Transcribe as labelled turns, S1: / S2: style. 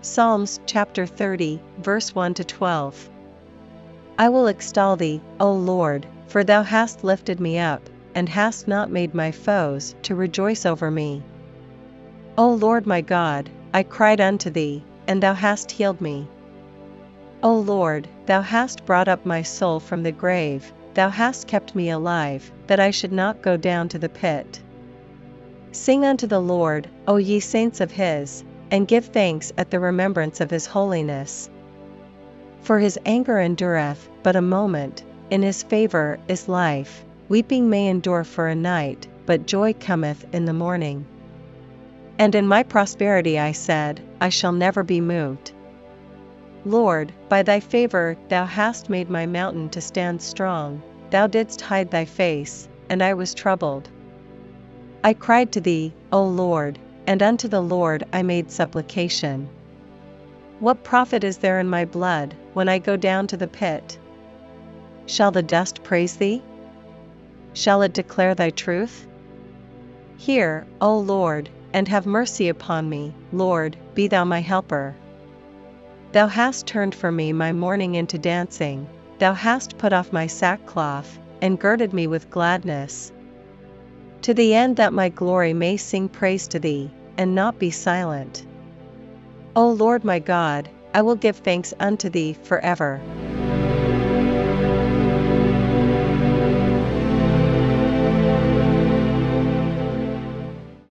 S1: Psalms chapter 30, verse 1 to 12. I will extol thee, O Lord, for thou hast lifted me up, and hast not made my foes to rejoice over me. O Lord my God, I cried unto thee, and thou hast healed me. O Lord, thou hast brought up my soul from the grave, thou hast kept me alive, that I should not go down to the pit. Sing unto the Lord, O ye saints of his, and give thanks at the remembrance of his holiness. For his anger endureth but a moment, in his favor is life, weeping may endure for a night, but joy cometh in the morning. And in my prosperity I said, I shall never be moved. Lord, by thy favor thou hast made my mountain to stand strong, thou didst hide thy face, and I was troubled. I cried to thee, O Lord, and unto the Lord I made supplication. What profit is there in my blood, when I go down to the pit? Shall the dust praise thee? Shall it declare thy truth? Hear, O Lord, and have mercy upon me, Lord, be thou my helper. Thou hast turned for me my mourning into dancing, thou hast put off my sackcloth, and girded me with gladness. To the end that my glory may sing praise to thee, and not be silent. O Lord my God, I will give thanks unto thee forever.